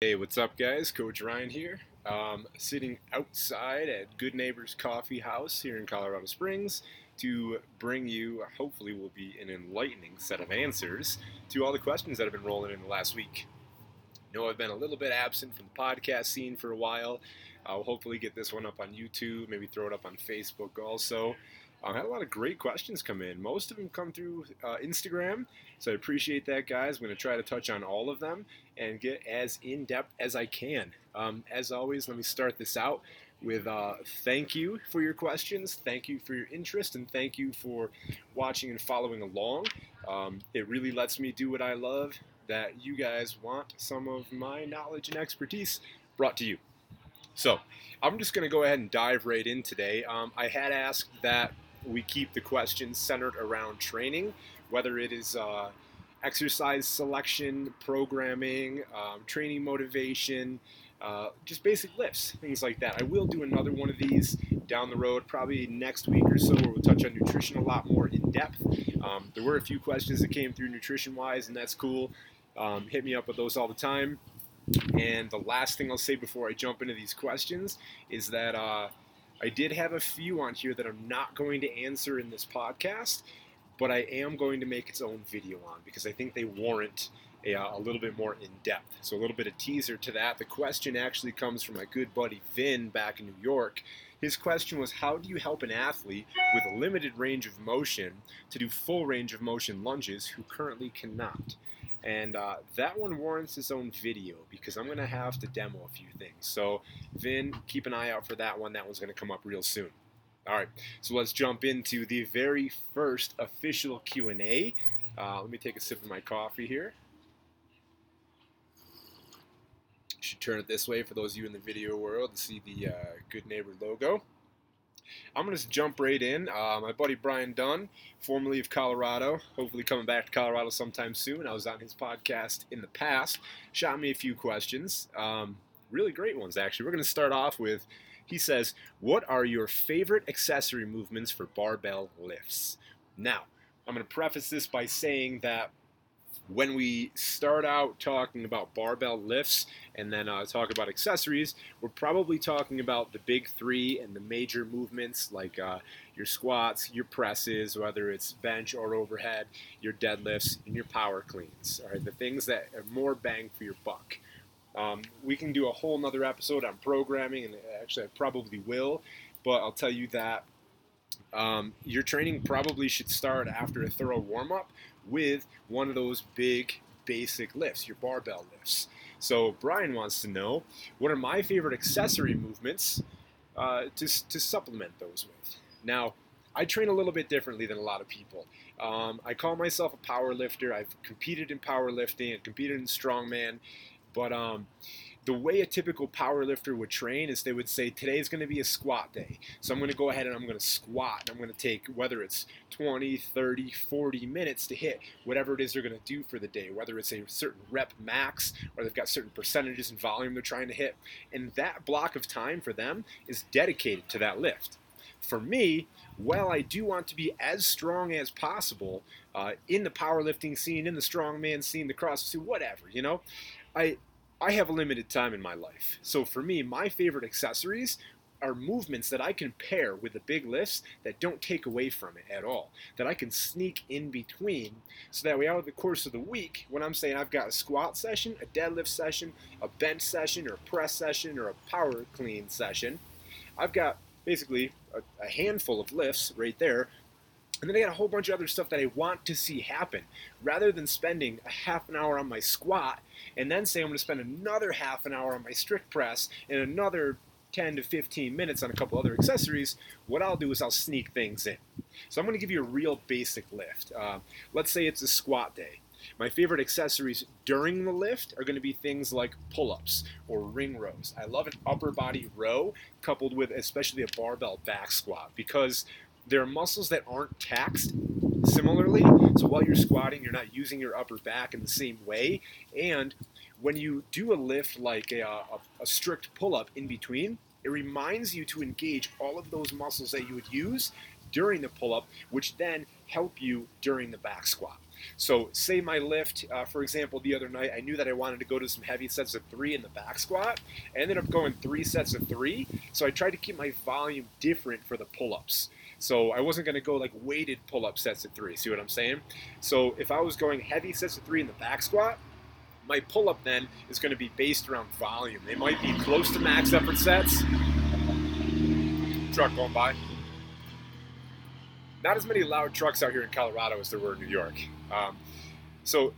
Hey, what's up, guys? Coach Ryan here. Um, sitting outside at Good Neighbors Coffee House here in Colorado Springs to bring you, hopefully, will be an enlightening set of answers to all the questions that have been rolling in the last week. I know I've been a little bit absent from the podcast scene for a while. I'll hopefully get this one up on YouTube, maybe throw it up on Facebook also. I had a lot of great questions come in. Most of them come through uh, Instagram, so I appreciate that, guys. I'm going to try to touch on all of them and get as in depth as I can. Um, as always, let me start this out with uh, thank you for your questions, thank you for your interest, and thank you for watching and following along. Um, it really lets me do what I love. That you guys want some of my knowledge and expertise brought to you. So, I'm just going to go ahead and dive right in today. Um, I had asked that we keep the questions centered around training, whether it is uh, exercise selection, programming, um, training motivation, uh, just basic lifts, things like that. I will do another one of these down the road, probably next week or so, where we'll touch on nutrition a lot more in depth. Um, there were a few questions that came through nutrition wise, and that's cool. Um, hit me up with those all the time. And the last thing I'll say before I jump into these questions is that uh, I did have a few on here that I'm not going to answer in this podcast, but I am going to make its own video on because I think they warrant a, uh, a, little bit more in depth. So, a little bit of teaser to that. The question actually comes from my good buddy Vin back in New York. His question was How do you help an athlete with a limited range of motion to do full range of motion lunges who currently cannot? And uh, that one warrants its own video because I'm going to have to demo a few things. So, Vin, keep an eye out for that one. That one's going to come up real soon. All right, so let's jump into the very first official Q&A. Uh, let me take a sip of my coffee here. Should turn it this way for those of you in the video world to see the uh, Good Neighbor logo. I'm going to just jump right in. Uh, my buddy Brian Dunn, formerly of Colorado, hopefully coming back to Colorado sometime soon. I was on his podcast in the past. Shot me a few questions. Um, really great ones, actually. We're going to start off with he says, What are your favorite accessory movements for barbell lifts? Now, I'm going to preface this by saying that when we start out talking about barbell lifts and then uh, talk about accessories, we're probably talking about the big three and the major movements like uh, your squats, your presses, whether it's bench or overhead, your deadlifts, and your power cleans. All right, the things that are more bang for your buck. Um, we can do a whole nother episode on programming, and actually, I probably will, but I'll tell you that um, your training probably should start after a thorough warm up with one of those big basic lifts, your barbell lifts. So Brian wants to know what are my favorite accessory movements uh, to, to supplement those with. Now, I train a little bit differently than a lot of people. Um, I call myself a power lifter. I've competed in powerlifting and competed in strongman, but um, the way a typical power lifter would train is they would say today is going to be a squat day. So i'm going to go ahead and i'm going to squat. And i'm going to take whether it's 20 30 40 minutes to hit whatever it is they're going to do for the day whether it's a certain rep max or they've got certain percentages and volume they're trying to hit. And that block of time for them is dedicated to that lift. For me, while I do want to be as strong as possible uh, in the powerlifting scene, in the strongman scene, the CrossFit, whatever, you know, I I have a limited time in my life. So for me, my favorite accessories are movements that I can pair with the big lifts that don't take away from it at all, that I can sneak in between so that way out of the course of the week, when I'm saying I've got a squat session, a deadlift session, a bench session, or a press session, or a power clean session, I've got basically a, a handful of lifts right there and then I got a whole bunch of other stuff that I want to see happen. Rather than spending a half an hour on my squat and then say I'm going to spend another half an hour on my strict press and another 10 to 15 minutes on a couple other accessories, what I'll do is I'll sneak things in. So I'm going to give you a real basic lift. Uh, let's say it's a squat day. My favorite accessories during the lift are going to be things like pull ups or ring rows. I love an upper body row coupled with especially a barbell back squat because there are muscles that aren't taxed similarly. So while you're squatting, you're not using your upper back in the same way. And when you do a lift like a, a, a strict pull up in between, it reminds you to engage all of those muscles that you would use during the pull up, which then help you during the back squat. So, say my lift, uh, for example, the other night, I knew that I wanted to go to some heavy sets of three in the back squat. I ended up going three sets of three. So, I tried to keep my volume different for the pull ups. So, I wasn't going to go like weighted pull up sets of three. See what I'm saying? So, if I was going heavy sets of three in the back squat, my pull up then is going to be based around volume. They might be close to max effort sets. Truck going by not as many loud trucks out here in Colorado as there were in New York. Um, so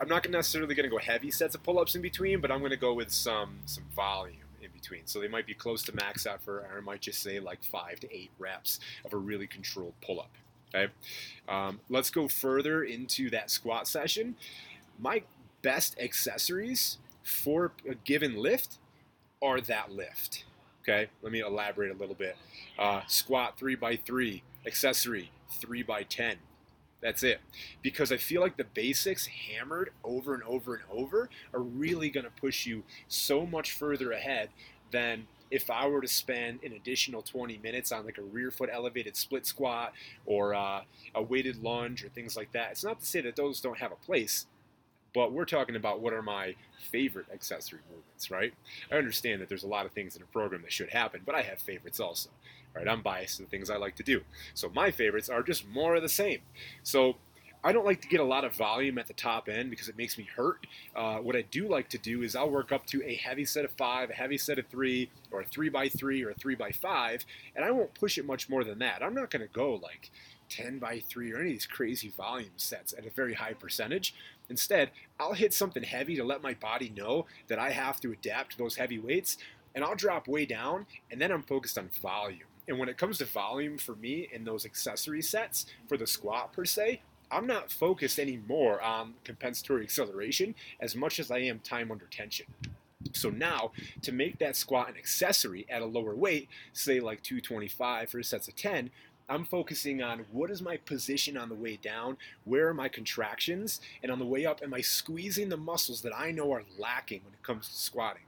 I'm not necessarily going to go heavy sets of pull-ups in between, but I'm going to go with some some volume between. So they might be close to max effort, or I might just say like five to eight reps of a really controlled pull-up. Okay, um, let's go further into that squat session. My best accessories for a given lift are that lift. Okay, let me elaborate a little bit. Uh, squat three by three, accessory 3 by 10 that's it because i feel like the basics hammered over and over and over are really going to push you so much further ahead than if I were to spend an additional 20 minutes on like a rear foot elevated split squat or uh, a weighted lunge or things like that, it's not to say that those don't have a place, but we're talking about what are my favorite accessory movements, right? I understand that there's a lot of things in a program that should happen, but I have favorites also. Right? I'm biased to the things I like to do. So my favorites are just more of the same. So I don't like to get a lot of volume at the top end because it makes me hurt. Uh, what I do like to do is I'll work up to a heavy set of five, a heavy set of three, or a three by three, or a three by five, and I won't push it much more than that. I'm not going to go like 10 by 3 or any of these crazy volume sets at a very high percentage. Instead, I'll hit something heavy to let my body know that I have to adapt to those heavy weights, and I'll drop way down, and then I'm focused on volume. And when it comes to volume for me in those accessory sets for the squat per se, I'm not focused anymore on compensatory acceleration as much as I am time under tension. So now, to make that squat an accessory at a lower weight, say like 225 for sets of 10, I'm focusing on what is my position on the way down, where are my contractions, and on the way up, am I squeezing the muscles that I know are lacking when it comes to squatting?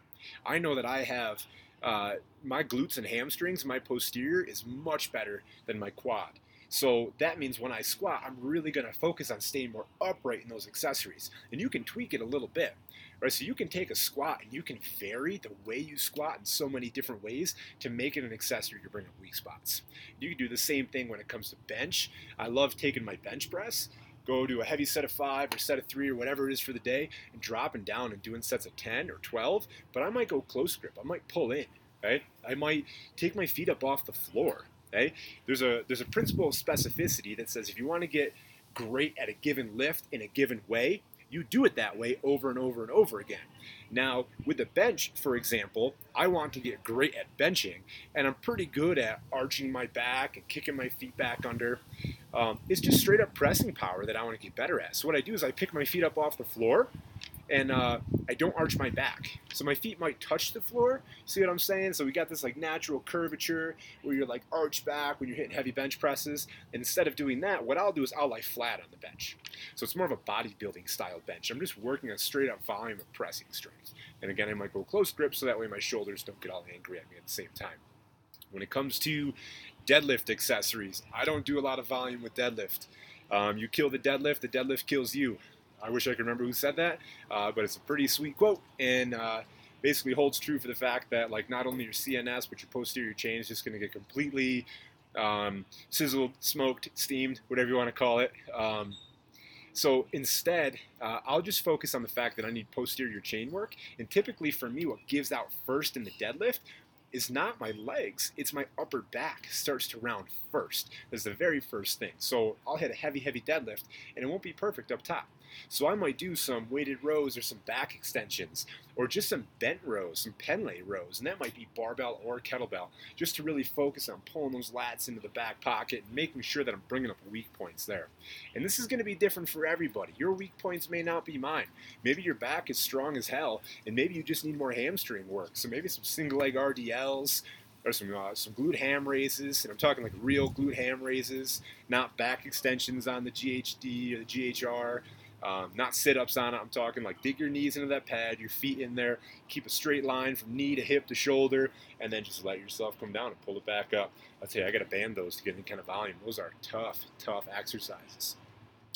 I know that I have uh, my glutes and hamstrings, my posterior is much better than my quad. So that means when I squat, I'm really going to focus on staying more upright in those accessories. And you can tweak it a little bit, right? So you can take a squat and you can vary the way you squat in so many different ways to make it an accessory to bring up weak spots. You can do the same thing when it comes to bench. I love taking my bench press go to a heavy set of five or set of three or whatever it is for the day and dropping down and doing sets of 10 or 12 but i might go close grip i might pull in right i might take my feet up off the floor Okay? There's a there's a principle of specificity that says if you want to get great at a given lift in a given way, you do it that way over and over and over again. Now, with the bench, for example, I want to get great at benching, and I'm pretty good at arching my back and kicking my feet back under. Um, it's just straight up pressing power that I want to get better at. So, what I do is I pick my feet up off the floor and uh, I don't arch my back. So my feet might touch the floor. See what I'm saying? So we got this like natural curvature where you're like arch back when you're hitting heavy bench presses. And instead of doing that, what I'll do is I'll lie flat on the bench. So it's more of a bodybuilding style bench. I'm just working on straight up volume of pressing strength. And again, I might go close grip so that way my shoulders don't get all angry at me at the same time. When it comes to deadlift accessories, I don't do a lot of volume with deadlift. Um, you kill the deadlift, the deadlift kills you. I wish I could remember who said that, uh, but it's a pretty sweet quote and uh, basically holds true for the fact that like not only your CNS but your posterior chain is just going to get completely um, sizzled, smoked, steamed, whatever you want to call it. Um, so instead, uh, I'll just focus on the fact that I need posterior chain work. And typically for me, what gives out first in the deadlift is not my legs, it's my upper back starts to round first. That's the very first thing. So I'll hit a heavy, heavy deadlift and it won't be perfect up top. So I might do some weighted rows or some back extensions or just some bent rows, some Pendlay rows, and that might be barbell or kettlebell, just to really focus on pulling those lats into the back pocket and making sure that I'm bringing up weak points there. And this is going to be different for everybody. Your weak points may not be mine. Maybe your back is strong as hell, and maybe you just need more hamstring work. So maybe some single leg RDLs, or some uh, some glute ham raises, and I'm talking like real glute ham raises, not back extensions on the GHD or the GHR. Um, not sit ups on it. I'm talking like dig your knees into that pad, your feet in there, keep a straight line from knee to hip to shoulder, and then just let yourself come down and pull it back up. I'll tell you, I got to band those to get any kind of volume. Those are tough, tough exercises.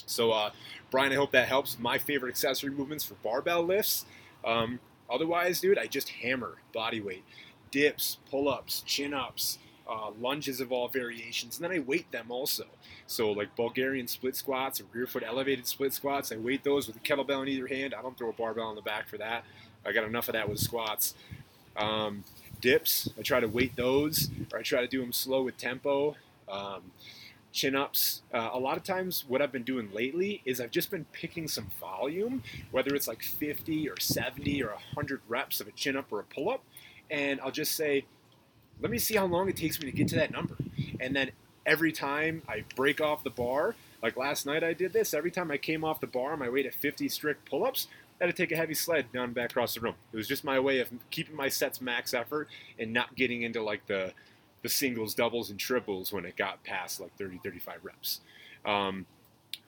So, uh, Brian, I hope that helps. My favorite accessory movements for barbell lifts. Um, otherwise, dude, I just hammer body weight, dips, pull ups, chin ups, uh, lunges of all variations, and then I weight them also. So, like Bulgarian split squats or rear foot elevated split squats, I weight those with a kettlebell in either hand. I don't throw a barbell on the back for that. I got enough of that with squats. Um, dips, I try to weight those, or I try to do them slow with tempo. Um, chin ups. Uh, a lot of times, what I've been doing lately is I've just been picking some volume, whether it's like 50 or 70 or 100 reps of a chin up or a pull up, and I'll just say, let me see how long it takes me to get to that number. And then every time I break off the bar, like last night I did this, every time I came off the bar on my way to 50 strict pull ups, I had to take a heavy sled down back across the room. It was just my way of keeping my sets max effort and not getting into like the the singles, doubles, and triples when it got past like 30, 35 reps. Um,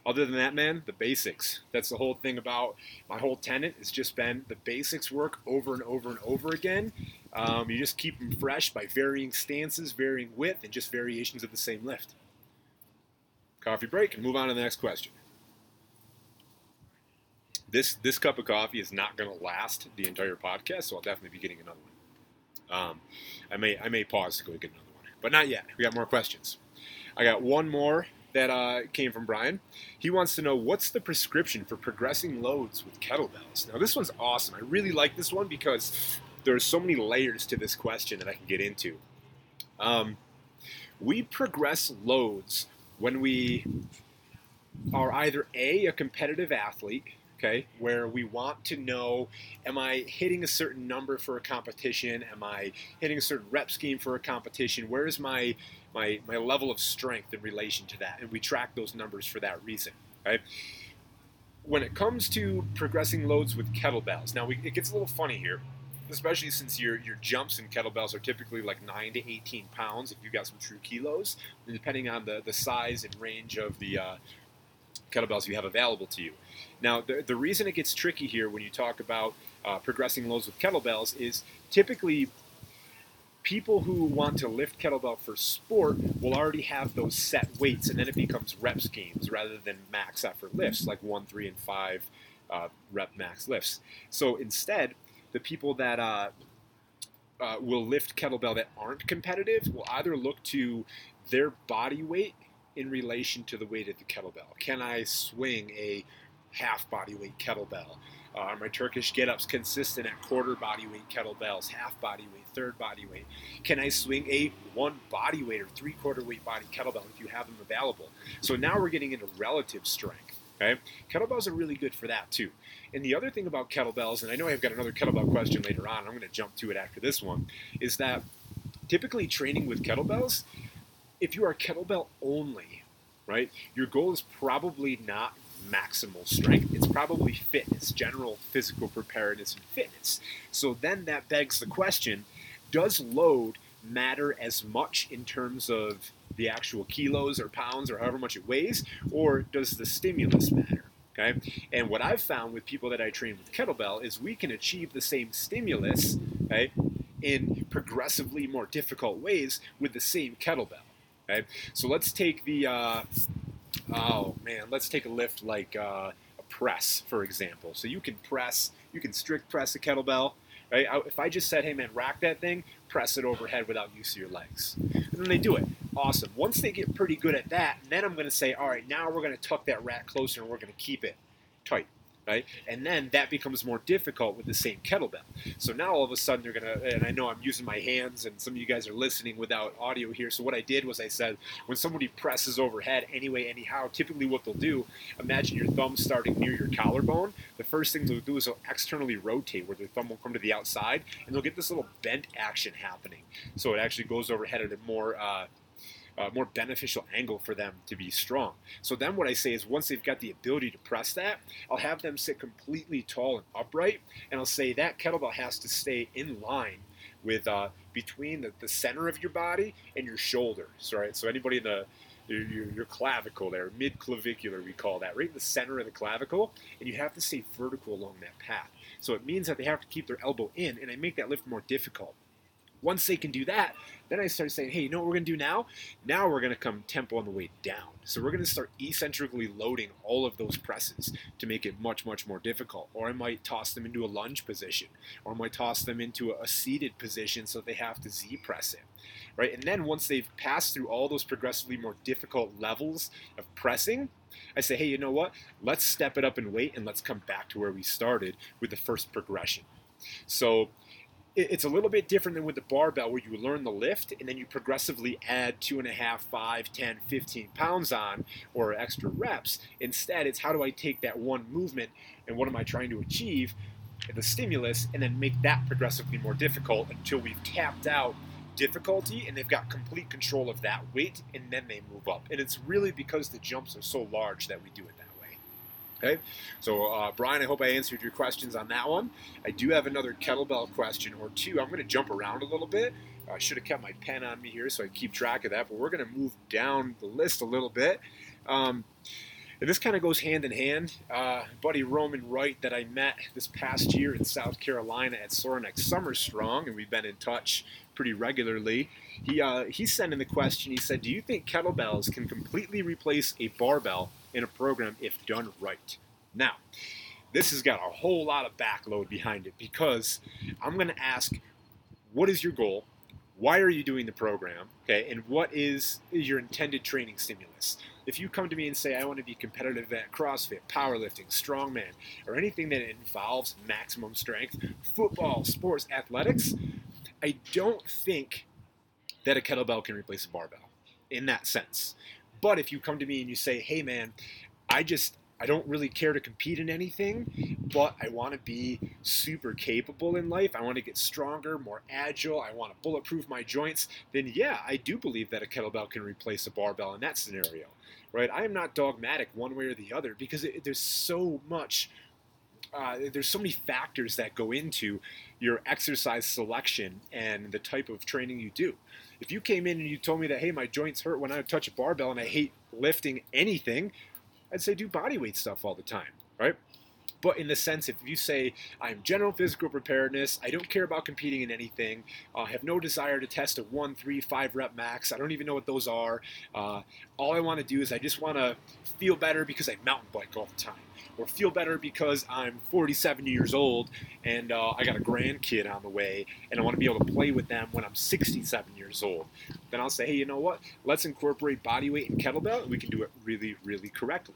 other than that, man, the basics. That's the whole thing about my whole tenant has just been the basics work over and over and over again. Um, you just keep them fresh by varying stances, varying width, and just variations of the same lift. Coffee break and move on to the next question. This this cup of coffee is not going to last the entire podcast, so I'll definitely be getting another one. Um, I may I may pause to go get another one, but not yet. We got more questions. I got one more that uh, came from Brian. He wants to know what's the prescription for progressing loads with kettlebells. Now, this one's awesome. I really like this one because there's so many layers to this question that I can get into. Um, we progress loads when we are either A, a competitive athlete, okay, where we want to know am I hitting a certain number for a competition? Am I hitting a certain rep scheme for a competition? Where is my my, my level of strength in relation to that? And we track those numbers for that reason, right? When it comes to progressing loads with kettlebells, now we, it gets a little funny here, especially since your, your jumps in kettlebells are typically like 9 to 18 pounds if you've got some true kilos, depending on the, the size and range of the uh, kettlebells you have available to you. Now, the, the reason it gets tricky here when you talk about uh, progressing loads with kettlebells is typically people who want to lift kettlebell for sport will already have those set weights, and then it becomes rep schemes rather than max effort lifts like one, three, and five uh, rep max lifts. So instead, the people that uh, uh, will lift kettlebell that aren't competitive will either look to their body weight in relation to the weight of the kettlebell. Can I swing a half body weight kettlebell? Uh, are my Turkish get ups consistent at quarter body weight kettlebells, half body weight, third body weight? Can I swing a one body weight or three quarter weight body kettlebell if you have them available? So now we're getting into relative strength. Okay, kettlebells are really good for that too. And the other thing about kettlebells, and I know I've got another kettlebell question later on. I'm going to jump to it after this one. Is that typically training with kettlebells, if you are kettlebell only, right, your goal is probably not maximal strength. It's probably fitness, general physical preparedness and fitness. So then that begs the question does load matter as much in terms of the actual kilos or pounds or however much it weighs, or does the stimulus matter? Okay? And what I've found with people that I train with kettlebell is we can achieve the same stimulus okay, in progressively more difficult ways with the same kettlebell. Okay, so let's take the uh, oh man, let's take a lift like uh, a press for example. So you can press, you can strict press a kettlebell. Right? If I just said, hey man, rack that thing, press it overhead without use of your legs, and then they do it. Awesome. Once they get pretty good at that, then I'm going to say, all right, now we're going to tuck that rack closer and we're going to keep it tight right? And then that becomes more difficult with the same kettlebell. So now all of a sudden they're gonna, and I know I'm using my hands, and some of you guys are listening without audio here. So what I did was I said, when somebody presses overhead anyway, anyhow, typically what they'll do, imagine your thumb starting near your collarbone. The first thing they'll do is they'll externally rotate, where their thumb will come to the outside, and they'll get this little bent action happening. So it actually goes overhead at a more uh, uh, more beneficial angle for them to be strong. So then what I say is once they've got the ability to press that, I'll have them sit completely tall and upright, and I'll say that kettlebell has to stay in line with uh, between the, the center of your body and your shoulders, right? So anybody in the your, your, your clavicle there, mid clavicular, we call that, right in the center of the clavicle, and you have to stay vertical along that path. So it means that they have to keep their elbow in, and I make that lift more difficult Once they can do that, then I started saying, hey, you know what we're going to do now? Now we're going to come tempo on the way down. So we're going to start eccentrically loading all of those presses to make it much, much more difficult. Or I might toss them into a lunge position, or I might toss them into a seated position so they have to Z press it. Right? And then once they've passed through all those progressively more difficult levels of pressing, I say, hey, you know what? Let's step it up in weight and let's come back to where we started with the first progression. So it's a little bit different than with the barbell where you learn the lift and then you progressively add two and a half, five, 10, 15 pounds on or extra reps. Instead, it's how do I take that one movement and what am I trying to achieve, the stimulus, and then make that progressively more difficult until we've tapped out difficulty and they've got complete control of that weight and then they move up. And it's really because the jumps are so large that we do it that Okay, so uh, Brian, I hope I answered your questions on that one. I do have another kettlebell question or two. I'm going to jump around a little bit. I should have kept my pen on me here so I keep track of that, but we're going to move down the list a little bit. Um, and this kind of goes hand in hand. Uh, buddy Roman Wright that I met this past year in South Carolina at Sorinex Summer Strong, and we've been in touch pretty regularly. He uh, he sent in the question. He said, "Do you think kettlebells can completely replace a barbell in a program if done right?" Now, this has got a whole lot of backload behind it because I'm going to ask, "What is your goal? Why are you doing the program? Okay, and what is your intended training stimulus?" If you come to me and say, I want to be competitive at CrossFit, powerlifting, strongman, or anything that involves maximum strength, football, sports, athletics, I don't think that a kettlebell can replace a barbell in that sense. But if you come to me and you say, hey man, I just I don't really care to compete in anything, but I want to be super capable in life. I want to get stronger, more agile. I want to bulletproof my joints. Then, yeah, I do believe that a kettlebell can replace a barbell in that scenario, right? I am not dogmatic one way or the other because it, there's so much. Uh, there's so many factors that go into your exercise selection and the type of training you do. If you came in and you told me that, hey, my joints hurt when I touch a barbell and I hate lifting anything, I'd say do body weight stuff all the time, right? But in the sense, if you say, I'm general physical preparedness, I don't care about competing in anything, I uh, have no desire to test a one, three, five rep max, I don't even know what those are. Uh, all I want to do is I just want to feel better because I mountain bike all the time, or feel better because I'm 47 years old and uh, I got a grandkid on the way and I want to be able to play with them when I'm 67 years old. Then I'll say, hey, you know what? Let's incorporate body weight and kettlebell and we can do it really, really correctly.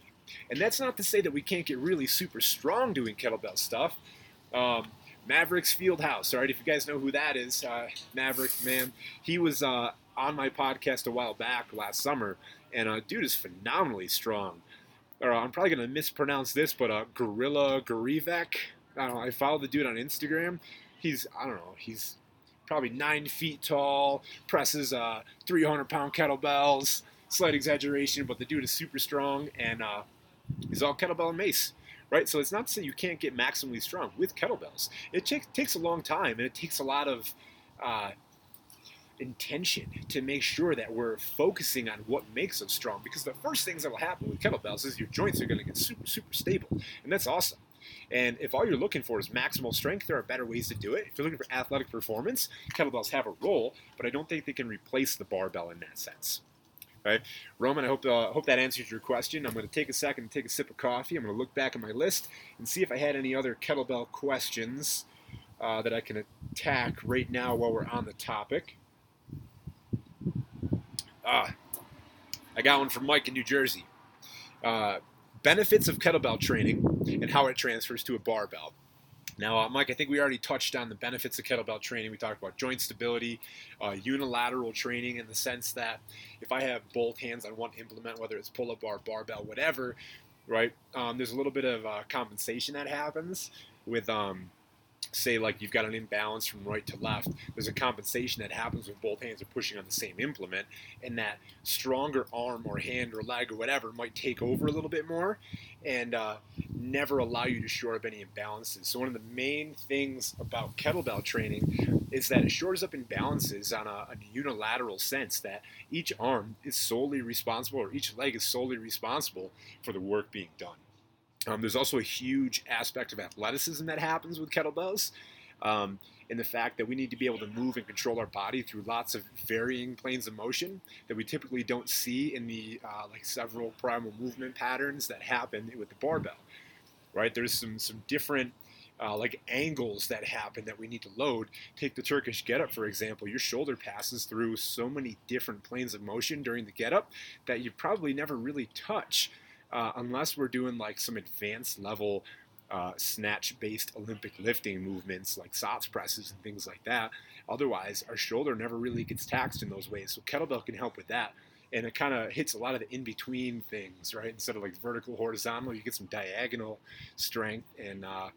And that's not to say that we can't get really super strong doing kettlebell stuff. Um, Mavericks Fieldhouse, all right, if you guys know who that is, uh, Maverick, man, he was uh, on my podcast a while back last summer, and uh, dude is phenomenally strong. Or, I'm probably to mispronounce this, but uh, Gorilla Gorivek, I don't know, I follow the dude on Instagram. He's, I don't know, he's probably nine feet tall, presses uh, 300 pound kettlebells. Slight exaggeration, but the dude is super strong, and uh, is all kettlebell and mace, right? So it's not to say you can't get maximally strong with kettlebells. It t- takes a long time and it takes a lot of uh, intention to make sure that we're focusing on what makes us strong. Because the first things that will happen with kettlebells is your joints are going to get super, super stable, and that's awesome. And if all you're looking for is maximal strength, there are better ways to do it. If you're looking for athletic performance, kettlebells have a role, but I don't think they can replace the barbell in that sense. Right, Roman. I hope uh, hope that answers your question. I'm going to take a second and take a sip of coffee. I'm going to look back at my list and see if I had any other kettlebell questions uh, that I can attack right now while we're on the topic. Ah, I got one from Mike in New Jersey. Uh, benefits of kettlebell training and how it transfers to a barbell. Now, uh, Mike, I think we already touched on the benefits of kettlebell training. We talked about joint stability, uh, unilateral training in the sense that if I have both hands on one implement, whether it's pull up bar, barbell, whatever, right, um, there's a little bit of uh, compensation that happens with. Um, say like you've got an imbalance from right to left, there's a compensation that happens when both hands are pushing on the same implement, and that stronger arm or hand or leg or whatever might take over a little bit more and uh, never allow you to shore up any imbalances. So one of the main things about kettlebell training is that it shores up imbalances on a, a unilateral sense that each arm is solely responsible or each leg is solely responsible for the work being done. Um, there's also a huge aspect of athleticism that happens with kettlebells. Um, in the fact that we need to be able to move and control our body through lots of varying planes of motion that we typically don't see in the uh, like several primal movement patterns that happen with the barbell. Right? There's some some different uh, like angles that happen that we need to load. Take the Turkish getup, for example. Your shoulder passes through so many different planes of motion during the getup that you probably never really touch uh, unless we're doing like some advanced level uh, snatch based Olympic lifting movements like SOTS presses and things like that. Otherwise, our shoulder never really gets taxed in those ways. So, kettlebell can help with that. And it kind of hits a lot of the in between things, right? Instead of like vertical, horizontal, you get some diagonal strength and uh,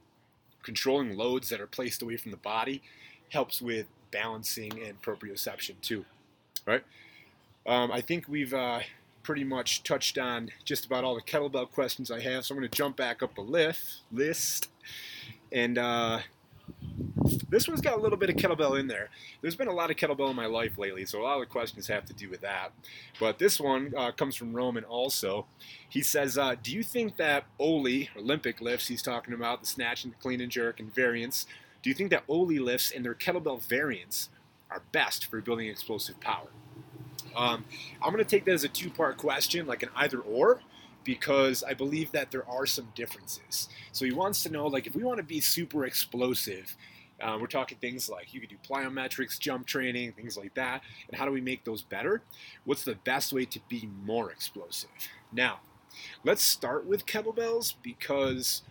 controlling loads that are placed away from the body helps with balancing and proprioception too, right? Um, I think we've uh, pretty much touched on just about all the kettlebell questions I have, so I'm going to jump back up the list, list and uh, this one's got a little bit of kettlebell in there. There's been a lot of kettlebell in my life lately, so a lot of the questions have to do with that. But this one uh, comes from Roman also. He says, uh, Do you think that Oly, Olympic lifts, he's talking about the snatch and the clean and jerk and variants, do you think that Oly lifts and their kettlebell variants are best for building explosive power? Um, I'm going to take that as a two part question, like an either or because I believe that there are some differences. So he wants to know, like, if we want to be super explosive, uh, we're talking things like you could do plyometrics, jump training, things like that. And how do we make those better? What's the best way to be more explosive? Now, let's start with kettlebells because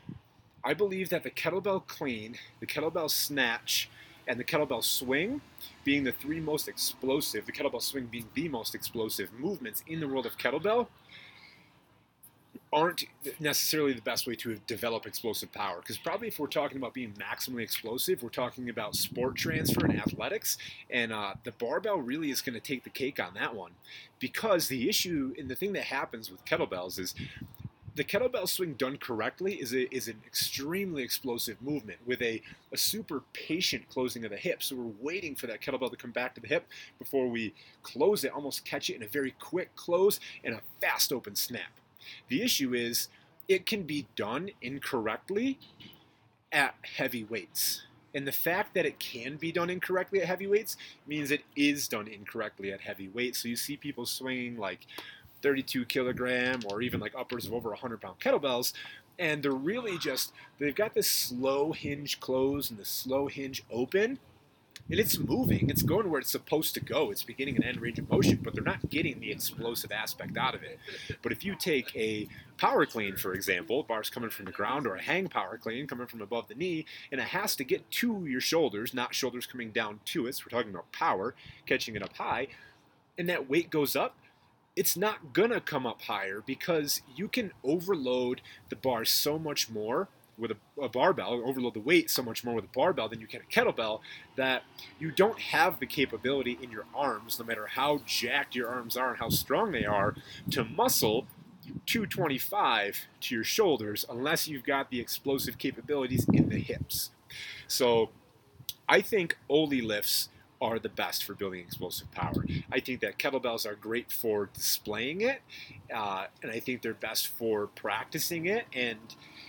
I believe that the kettlebell clean, the kettlebell snatch, and the kettlebell swing being the three most explosive, the kettlebell swing being the most explosive movements in the world of kettlebell, aren't necessarily the best way to develop explosive power. Because probably if we're talking about being maximally explosive, we're talking about sport transfer and athletics, and uh, the barbell really is going to take the cake on that one. Because the issue and the thing that happens with kettlebells is the kettlebell swing done correctly is, a, is an extremely explosive movement with a, a super patient closing of the hip. So we're waiting for that kettlebell to come back to the hip before we close it, almost catch it in a very quick close and a fast open snap. The issue is it can be done incorrectly at heavy weights. And the fact that it can be done incorrectly at heavy weights means it is done incorrectly at heavy weights. So you see people swinging like 32 kilogram or even like upwards of over 100 pound kettlebells, and they're really just, they've got this slow hinge close and the slow hinge open and it's moving. It's going where it's supposed to go. It's beginning and end range of motion, but they're not getting the explosive aspect out of it. But if you take a power clean, for example, bars coming from the ground, or a hang power clean coming from above the knee, and it has to get to your shoulders, not shoulders coming down to it. So we're talking about power, catching it up high, and that weight goes up, it's not gonna come up higher because you can overload the bar so much more with a, a, barbell, overload the weight so much more with a barbell than you can a kettlebell, that you don't have the capability in your arms, no matter how jacked your arms are and how strong they are, to muscle 225 to your shoulders unless you've got the explosive capabilities in the hips. So I think Oly lifts are the best for building explosive power. I think that kettlebells are great for displaying it, uh, and I think they're best for practicing it and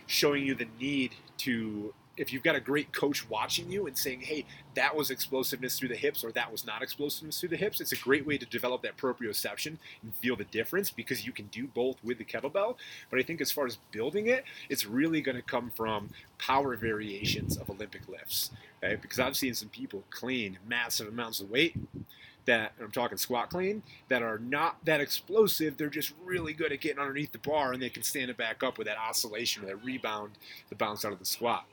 showing you the need to if you've got a great coach watching you and saying, hey, that was explosiveness through the hips or that was not explosiveness through the hips, it's a great way to develop that proprioception and feel the difference because you can do both with the kettlebell. But I think as far as building it, it's really going to come from power variations of Olympic lifts. Right? Because I've seen some people clean massive amounts of weight that I'm talking squat clean that are not that explosive. They're just really good at getting underneath the bar and they can stand it back up with that oscillation or that rebound, the bounce out of the squat.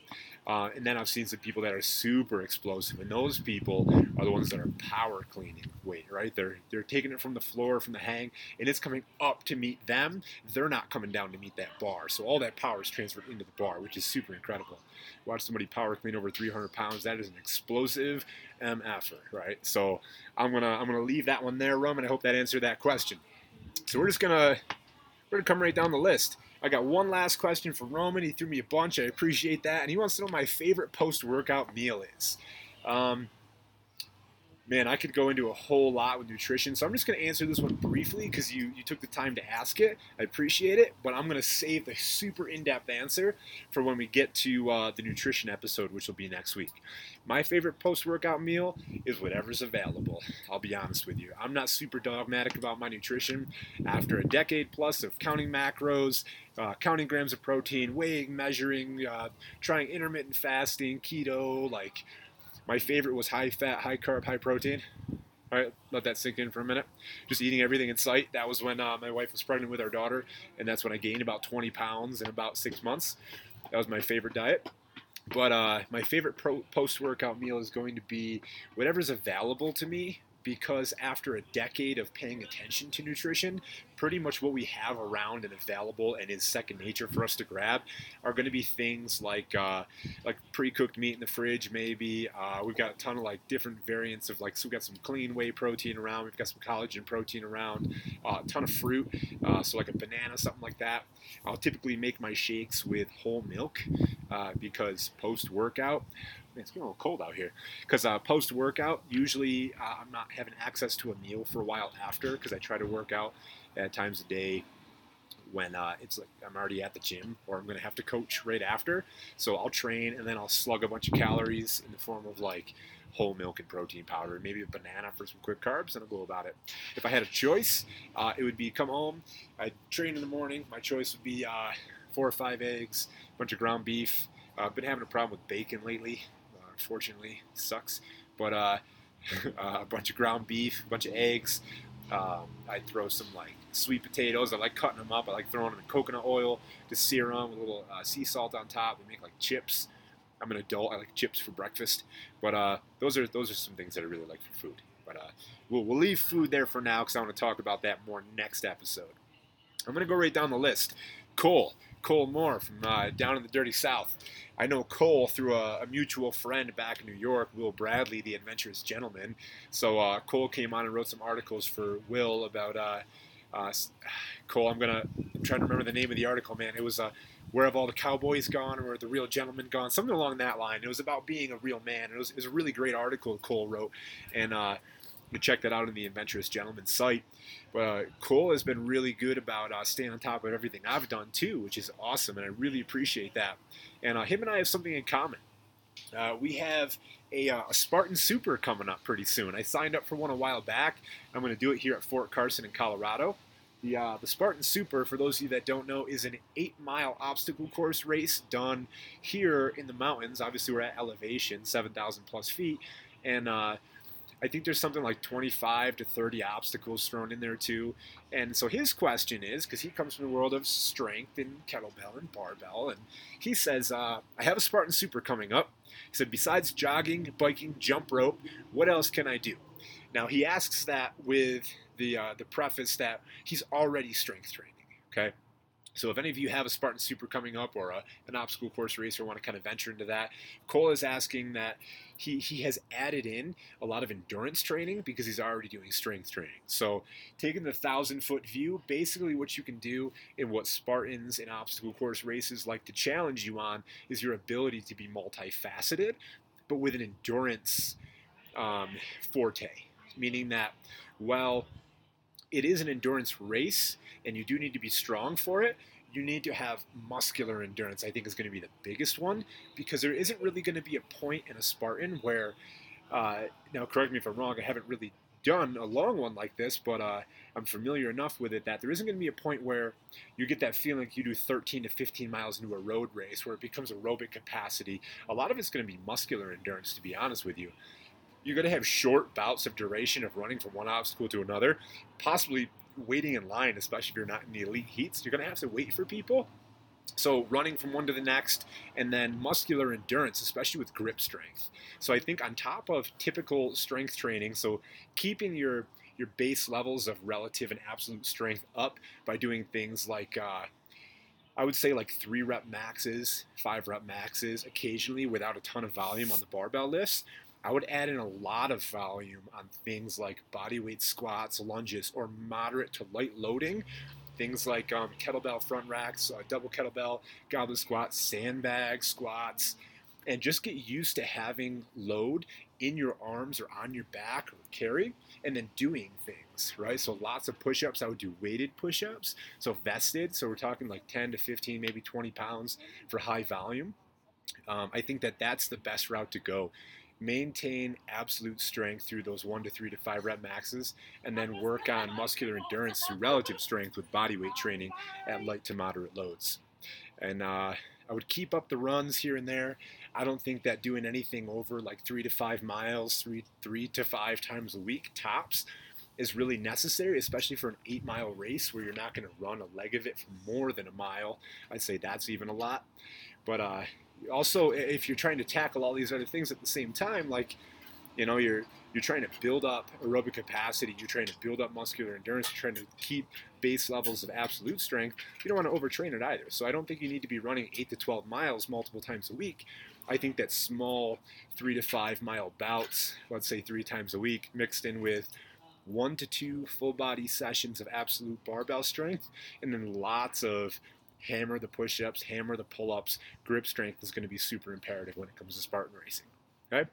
Uh, and then I've seen some people that are super explosive, and those people are the ones that are power cleaning weight, right? They're they're taking it from the floor, from the hang, and it's coming up to meet them. They're not coming down to meet that bar, so all that power is transferred into the bar, which is super incredible. Watch somebody power clean over 300 pounds. That is an explosive mf, right? So I'm gonna I'm gonna leave that one there, Roman. I hope that answered that question. So we're just gonna we're gonna come right down the list. I got one last question for Roman. He threw me a bunch. I appreciate that. And he wants to know my favorite post workout meal is. Um, man, I could go into a whole lot with nutrition. So I'm just going to answer this one briefly because you, you took the time to ask it. I appreciate it. But I'm going to save the super in depth answer for when we get to uh, the nutrition episode, which will be next week. My favorite post workout meal is whatever's available. I'll be honest with you. I'm not super dogmatic about my nutrition. After a decade plus of counting macros, uh, counting grams of protein, weighing, measuring, uh, trying intermittent fasting, keto, like my favorite was high fat, high carb, high protein. All right, let that sink in for a minute. Just eating everything in sight. That was when uh, my wife was pregnant with our daughter, and that's when I gained about 20 pounds in about six months. That was my favorite diet. But uh, my favorite post workout meal is going to be whatever's available to me because after a decade of paying attention to nutrition, pretty much what we have around and available and is second nature for us to grab are going to be things like uh, like pre-cooked meat in the fridge. Maybe uh, we've got a ton of like different variants of like so we've got some clean whey protein around. We've got some collagen protein around. Uh, a ton of fruit, uh, so like a banana, something like that. I'll typically make my shakes with whole milk uh, because post workout it's getting a little cold out here. Because uh, post workout usually uh, i'm not having access to a meal for a while after because i try to work out at times a day when uh, it's like i'm already at the gym or i'm going to have to coach right after. So i'll train and then i'll slug a bunch of calories in the form of like whole milk and protein powder maybe a banana for some quick carbs and i'll go about it. If i had a choice uh, it would be come home i train in the morning my choice would be uh, four or five eggs a bunch of ground beef. I've uh, been having a problem with bacon lately unfortunately. Sucks. But uh, a bunch of ground beef, a bunch of eggs. Um, I throw some like sweet potatoes. I like cutting them up. I like throwing them in coconut oil to sear them with a little uh, sea salt on top. They make like chips. I'm an adult. I like chips for breakfast. But uh, those are those are some things that I really like for food. But uh, we'll, we'll leave food there for now because I want to talk about that more next episode. I'm gonna go right down the list. Cole, Cole Moore from uh, down in the dirty South. I know Cole through a, a, mutual friend back in New York, Will Bradley, the adventurous gentleman. So uh, Cole came on and wrote some articles for Will about uh, uh, Cole. I'm gonna I'm trying to remember the name of the article, man. It was uh, where have all the cowboys gone, or where the real gentlemen gone? Something along that line. It was about being a real man. It was, it was a really great article Cole wrote, and uh, check that out on the Adventurous Gentleman site. But uh, Cole has been really good about uh, staying on top of everything I've done too, which is awesome, and I really appreciate that. And uh, him and I have something in common. Uh, we have a, uh, a, Spartan Super coming up pretty soon. I signed up for one a while back. I'm going to do it here at Fort Carson in Colorado. The, uh, the Spartan Super, for those of you that don't know, is an eight mile obstacle course race done here in the mountains. Obviously, we're at elevation, 7,000 plus feet. And I think there's something like 25 to 30 obstacles thrown in there too. And so his question is, because he comes from the world of strength and kettlebell and barbell, and he says, uh, I have a Spartan Super coming up. He said, besides jogging, biking, jump rope, what else can I do? Now he asks that with the uh, the preface that he's already strength training. Okay, so if any of you have a Spartan Super coming up or a, an obstacle course racer want to kind of venture into that, Cole is asking that he, he has added in a lot of endurance training because he's already doing strength training. So taking the thousand foot view, basically what you can do in what Spartans and obstacle course races like to challenge you on is your ability to be multifaceted, but with an endurance um, forte, meaning that, well, it is an endurance race and you do need to be strong for it, you need to have muscular endurance, I think is going to be the biggest one because there isn't really going to be a point in a Spartan where, uh, now correct me if I'm wrong, I haven't really done a long one like this, but uh, I'm familiar enough with it that there isn't going to be a point where you get that feeling like you do 13 to 15 miles into a road race where it becomes aerobic capacity. A lot of it's going to be muscular endurance, to be honest with you. You're going to have short bouts of duration of running from one obstacle to another, possibly waiting in line, especially if you're not in the elite heats. You're going to have to wait for people. So running from one to the next, and then muscular endurance, especially with grip strength. So I think on top of typical strength training, so keeping your your base levels of relative and absolute strength up by doing things like uh, I would say like three rep maxes, five rep maxes, occasionally without a ton of volume on the barbell lifts. I would add in a lot of volume on things like bodyweight squats, lunges, or moderate to light loading. Things like um, kettlebell front racks, uh, double kettlebell, goblet squats, sandbag squats, and just get used to having load in your arms or on your back or carry, and then doing things, right? So lots of push ups. I would do weighted push ups, so vested. So we're talking like 10 to 15, maybe 20 pounds for high volume. Um, I think that that's the best route to go. Maintain absolute strength through those one to three to five rep maxes, and then work on muscular endurance through relative strength with body weight training at light to moderate loads. And uh, I would keep up the runs here and there. I don't think that doing anything over like three to five miles, three three to five times a week tops, is really necessary, especially for an eight mile race where you're not going to run a leg of it for more than a mile. I'd say that's even a lot. But uh, also, if you're trying to tackle all these other things at the same time, like you know, you're you're trying to build up aerobic capacity, you're trying to build up muscular endurance, you're trying to keep base levels of absolute strength. You don't want to overtrain it either. So I don't think you need to be running eight to 12 miles multiple times a week. I think that small three to five mile bouts, let's say three times a week, mixed in with one to two full body sessions of absolute barbell strength, and then lots of hammer the push ups, hammer the pull ups. Grip strength is going to be super imperative when it comes to Spartan racing. Okay?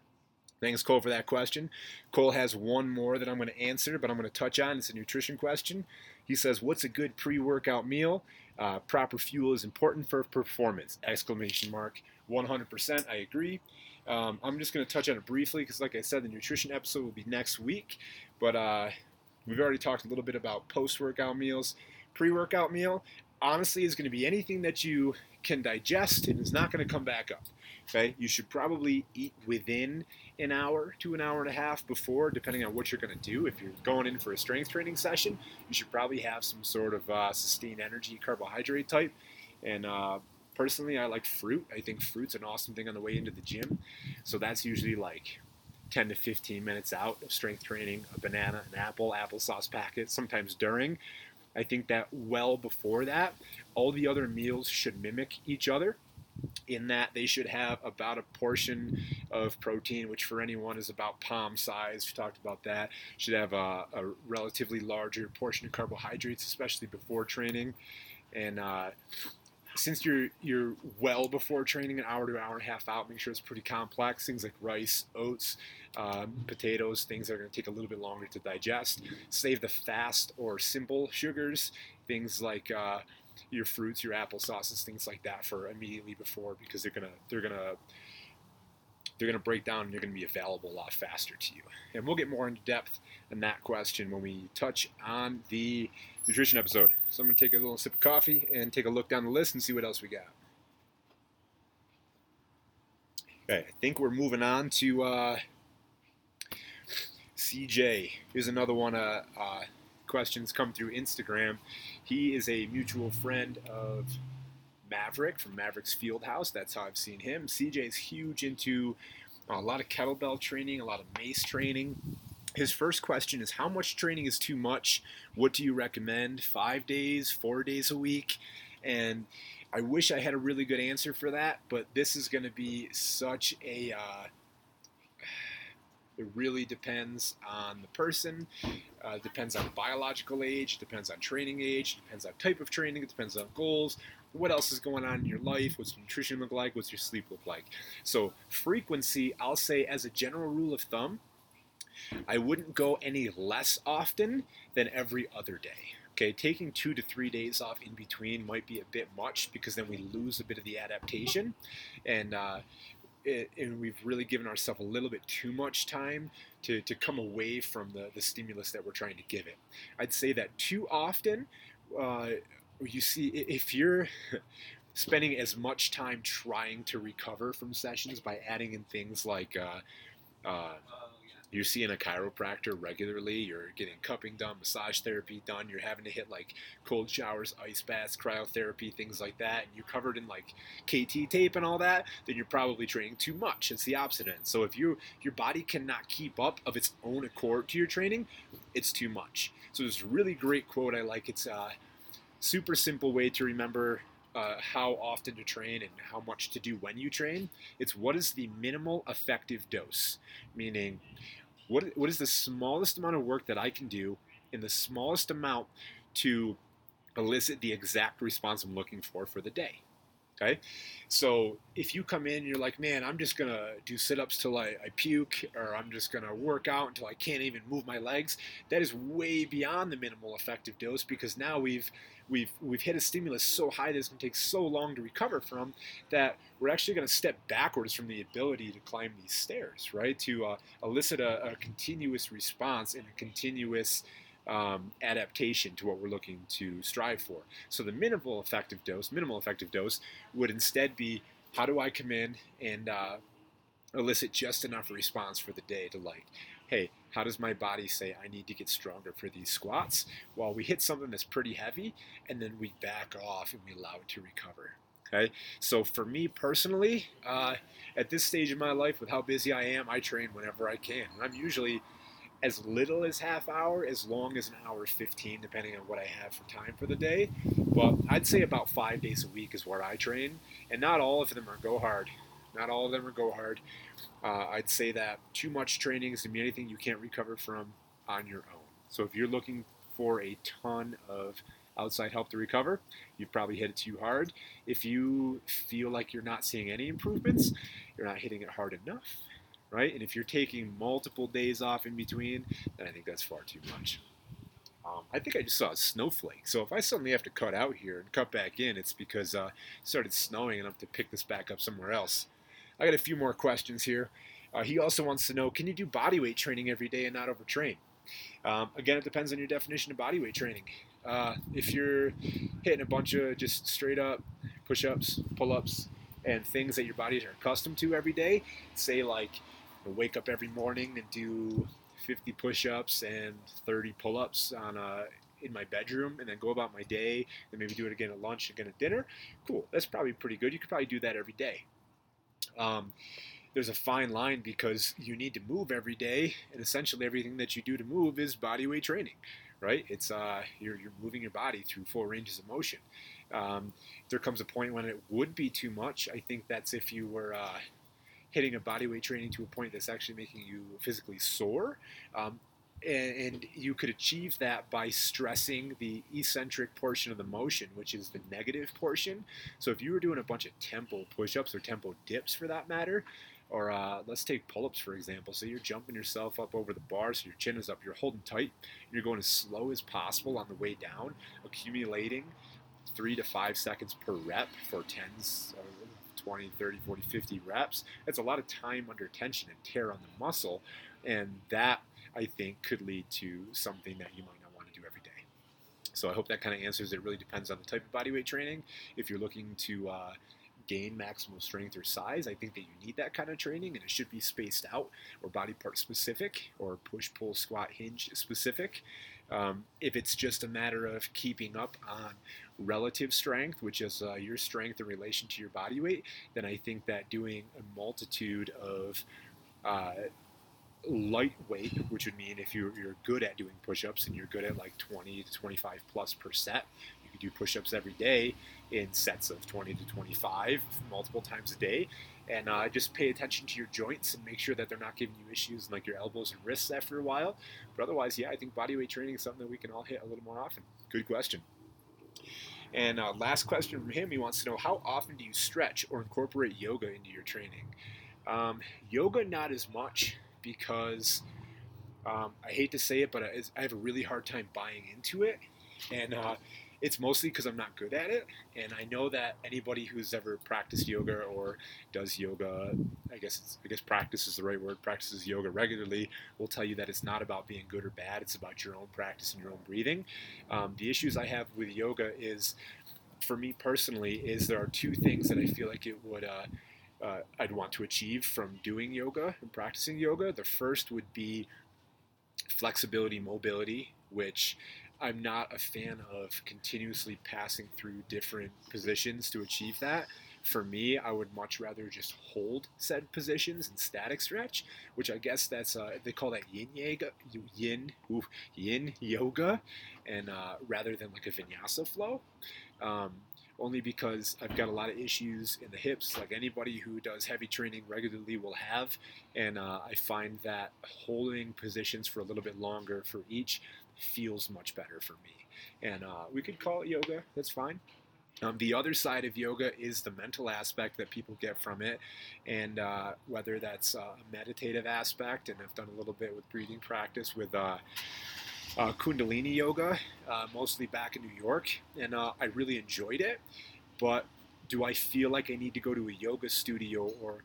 Thanks, Cole, for that question. Cole has one more that I'm going to answer, but I'm going to touch on. It's a nutrition question. He says, "What's a good pre-workout meal? Uh, proper fuel is important for performance!" Exclamation mark. 100%. I agree. Um, I'm just going to touch on it briefly because, like I said, the nutrition episode will be next week. But uh, we've already talked a little bit about post-workout meals. Pre-workout meal, honestly, is going to be anything that you can digest and is not going to come back up. Okay, you should probably eat within an hour to an hour and a half before, depending on what you're going to do. If you're going in for a strength training session, you should probably have some sort of uh, sustained energy carbohydrate type. And uh, personally, I like fruit. I think fruit's an awesome thing on the way into the gym. So that's usually like 10 to 15 minutes out of strength training, a banana, an apple, applesauce packet, sometimes during. I think that well before that, all the other meals should mimic each other in that they should have about a portion of protein, which for anyone is about palm size. We talked about that. Should have a, a relatively larger portion of carbohydrates, especially before training. And uh, since you're you're well before training, an hour to an hour and a half out, make sure it's pretty complex. Things like rice, oats, um, potatoes, things that are going to take a little bit longer to digest. Save the fast or simple sugars, things like uh, your fruits, your applesauces, things like that for immediately before because they're gonna they're gonna they're gonna break down and they're gonna be available a lot faster to you. And we'll get more into depth in that question when we touch on the nutrition episode. So I'm gonna take a little sip of coffee and take a look down the list and see what else we got. Okay, I think we're moving on to uh, CJ. Here's another one. Uh, uh, questions come through Instagram. He is a mutual friend of Maverick from Maverick's Fieldhouse. That's how I've seen him. CJ is huge into a lot of kettlebell training, a lot of mace training. His first question is How much training is too much? What do you recommend? Five days, four days a week? And I wish I had a really good answer for that, but this is going to be such a uh, it really depends on the person, uh, depends on biological age, depends on training age, depends on type of training, it depends on goals, what else is going on in your life, what's your nutrition look like, what's your sleep look like. So frequency, I'll say as a general rule of thumb, I wouldn't go any less often than every other day. Okay, taking two to three days off in between might be a bit much because then we lose a bit of the adaptation. And uh, and we've really given ourselves a little bit too much time to, to come away from the, the stimulus that we're trying to give it. I'd say that too often, uh, you see, if you're spending as much time trying to recover from sessions by adding in things like uh, uh, you're seeing a chiropractor regularly, you're getting cupping done, massage therapy done, you're having to hit like cold showers, ice baths, cryotherapy, things like that, and you're covered in like KT tape and all that, then you're probably training too much. It's the opposite end. So if you your body cannot keep up of its own accord to your training, it's too much. So a really great quote I like. It's a super simple way to remember uh, how often to train and how much to do when you train. It's what is the minimal effective dose, meaning what, what is the smallest amount of work that I can do in the smallest amount to elicit the exact response I'm looking for for the day. Okay, so if you come in and you're like, man, I'm just gonna do sit-ups till I, I puke, or I'm just gonna work out until I can't even move my legs, that is way beyond the minimal effective dose because now we've we've we've hit a stimulus so high that it's gonna take so long to recover from that we're actually gonna step backwards from the ability to climb these stairs, right? To uh, elicit a, a continuous response and a continuous um, adaptation to what we're looking to strive for. So the minimal effective dose, minimal effective dose, would instead be how do I come in and uh, elicit just enough response for the day to like, hey, how does my body say I need to get stronger for these squats? Well, we hit something that's pretty heavy and then we back off and we allow it to recover. Okay, so for me personally, uh, at this stage in my life, with how busy I am, I train whenever I can. I'm usually as little as half hour, as long as an hour 15, depending on what I have for time for the day. But I'd say about five days a week is where I train, and not all of them are go hard. Not all of them are go hard. Uh, I'd say that too much training is going to be anything you can't recover from on your own. So if you're looking for a ton of outside help to recover, you've probably hit it too hard. If you feel like you're not seeing any improvements, you're not hitting it hard enough right? And if you're taking multiple days off in between, then I think that's far too much. Um, I think I just saw a snowflake. So if I suddenly have to cut out here and cut back in, it's because uh, it started snowing and I have to pick this back up somewhere else. I got a few more questions here. Uh, he also wants to know, can you do body weight training every day and not overtrain? Um, again, it depends on your definition of body weight training. Uh, if you're hitting a bunch of just straight up push-ups, pull-ups, and things that your bodies are accustomed to every day, say like wake up every morning and do 50 push-ups and 30 pull-ups on a in my bedroom and then go about my day and maybe do it again at lunch again at dinner. Cool. That's probably pretty good. You could probably do that every day. Um, there's a fine line because you need to move every day and essentially everything that you do to move is body weight training right? It's uh, you're, you're moving your body through full ranges of motion. Um, there comes a point when it would be too much. I think that's if you were uh, hitting a bodyweight training to a point that's actually making you physically sore. Um, and, and, you could achieve that by stressing the eccentric portion of the motion, which is the negative portion. So if you were doing a bunch of tempo push-ups or tempo dips, for that matter, or uh, let's take pull-ups for example. So you're jumping yourself up over the bar, so your chin is up, you're holding tight, you're going as slow as possible on the way down, accumulating three to five seconds per rep for tens, uh, 20, 30, 40, 50 reps. That's a lot of time under tension and tear on the muscle. And that, I think, could lead to something that you might not want to do every day. So I hope that kind of answers it. really depends on the type of body weight training. If you're looking to uh, gain maximal strength or size, I think that you need that kind of training and it should be spaced out or body part specific or push, pull, squat, hinge specific. Um, if it's just a matter of keeping up on relative strength, which is uh, your strength in relation to your body weight, then I think that doing a multitude of uh, lightweight, which would mean if you're, you're good at doing push-ups and you're good at like 20 to 25 plus per set, you could do push-ups every day in sets of 20 to 25 multiple times a day and uh, just pay attention to your joints and make sure that they're not giving you issues in like your elbows and wrists after a while. But otherwise, yeah, I think bodyweight training is something that we can all hit a little more often. Good question. And uh, last question from him, he wants to know how often do you stretch or incorporate yoga into your training? Um, yoga, not as much because um, I hate to say it, but I, have a really hard time buying into it. And uh, it's mostly because I'm not good at it. And I know that anybody who's ever practiced yoga or does yoga, I guess I guess practice is the right word, practices yoga regularly, will tell you that it's not about being good or bad. It's about your own practice and your own breathing. Um, the issues I have with yoga is, for me personally, is there are two things that I feel like it would. Uh, uh, I'd want to achieve from doing yoga and practicing yoga. The first would be flexibility, mobility, which I'm not a fan of continuously passing through different positions to achieve that. For me, I would much rather just hold said positions and static stretch, which I guess that's uh, they call that yin yoga, yin ooh, yin yoga, and uh, rather than like a vinyasa flow. Um, only because I've got a lot of issues in the hips, like anybody who does heavy training regularly will have. And uh, I find that holding positions for a little bit longer for each feels much better for me. And uh, we could call it yoga, that's fine. Um, the other side of yoga is the mental aspect that people get from it, and uh, whether that's uh, a meditative aspect, and I've done a little bit with breathing practice with uh, uh Kundalini yoga, uh, mostly back in New York, and I really enjoyed it. But do I feel like I need to go to a yoga studio or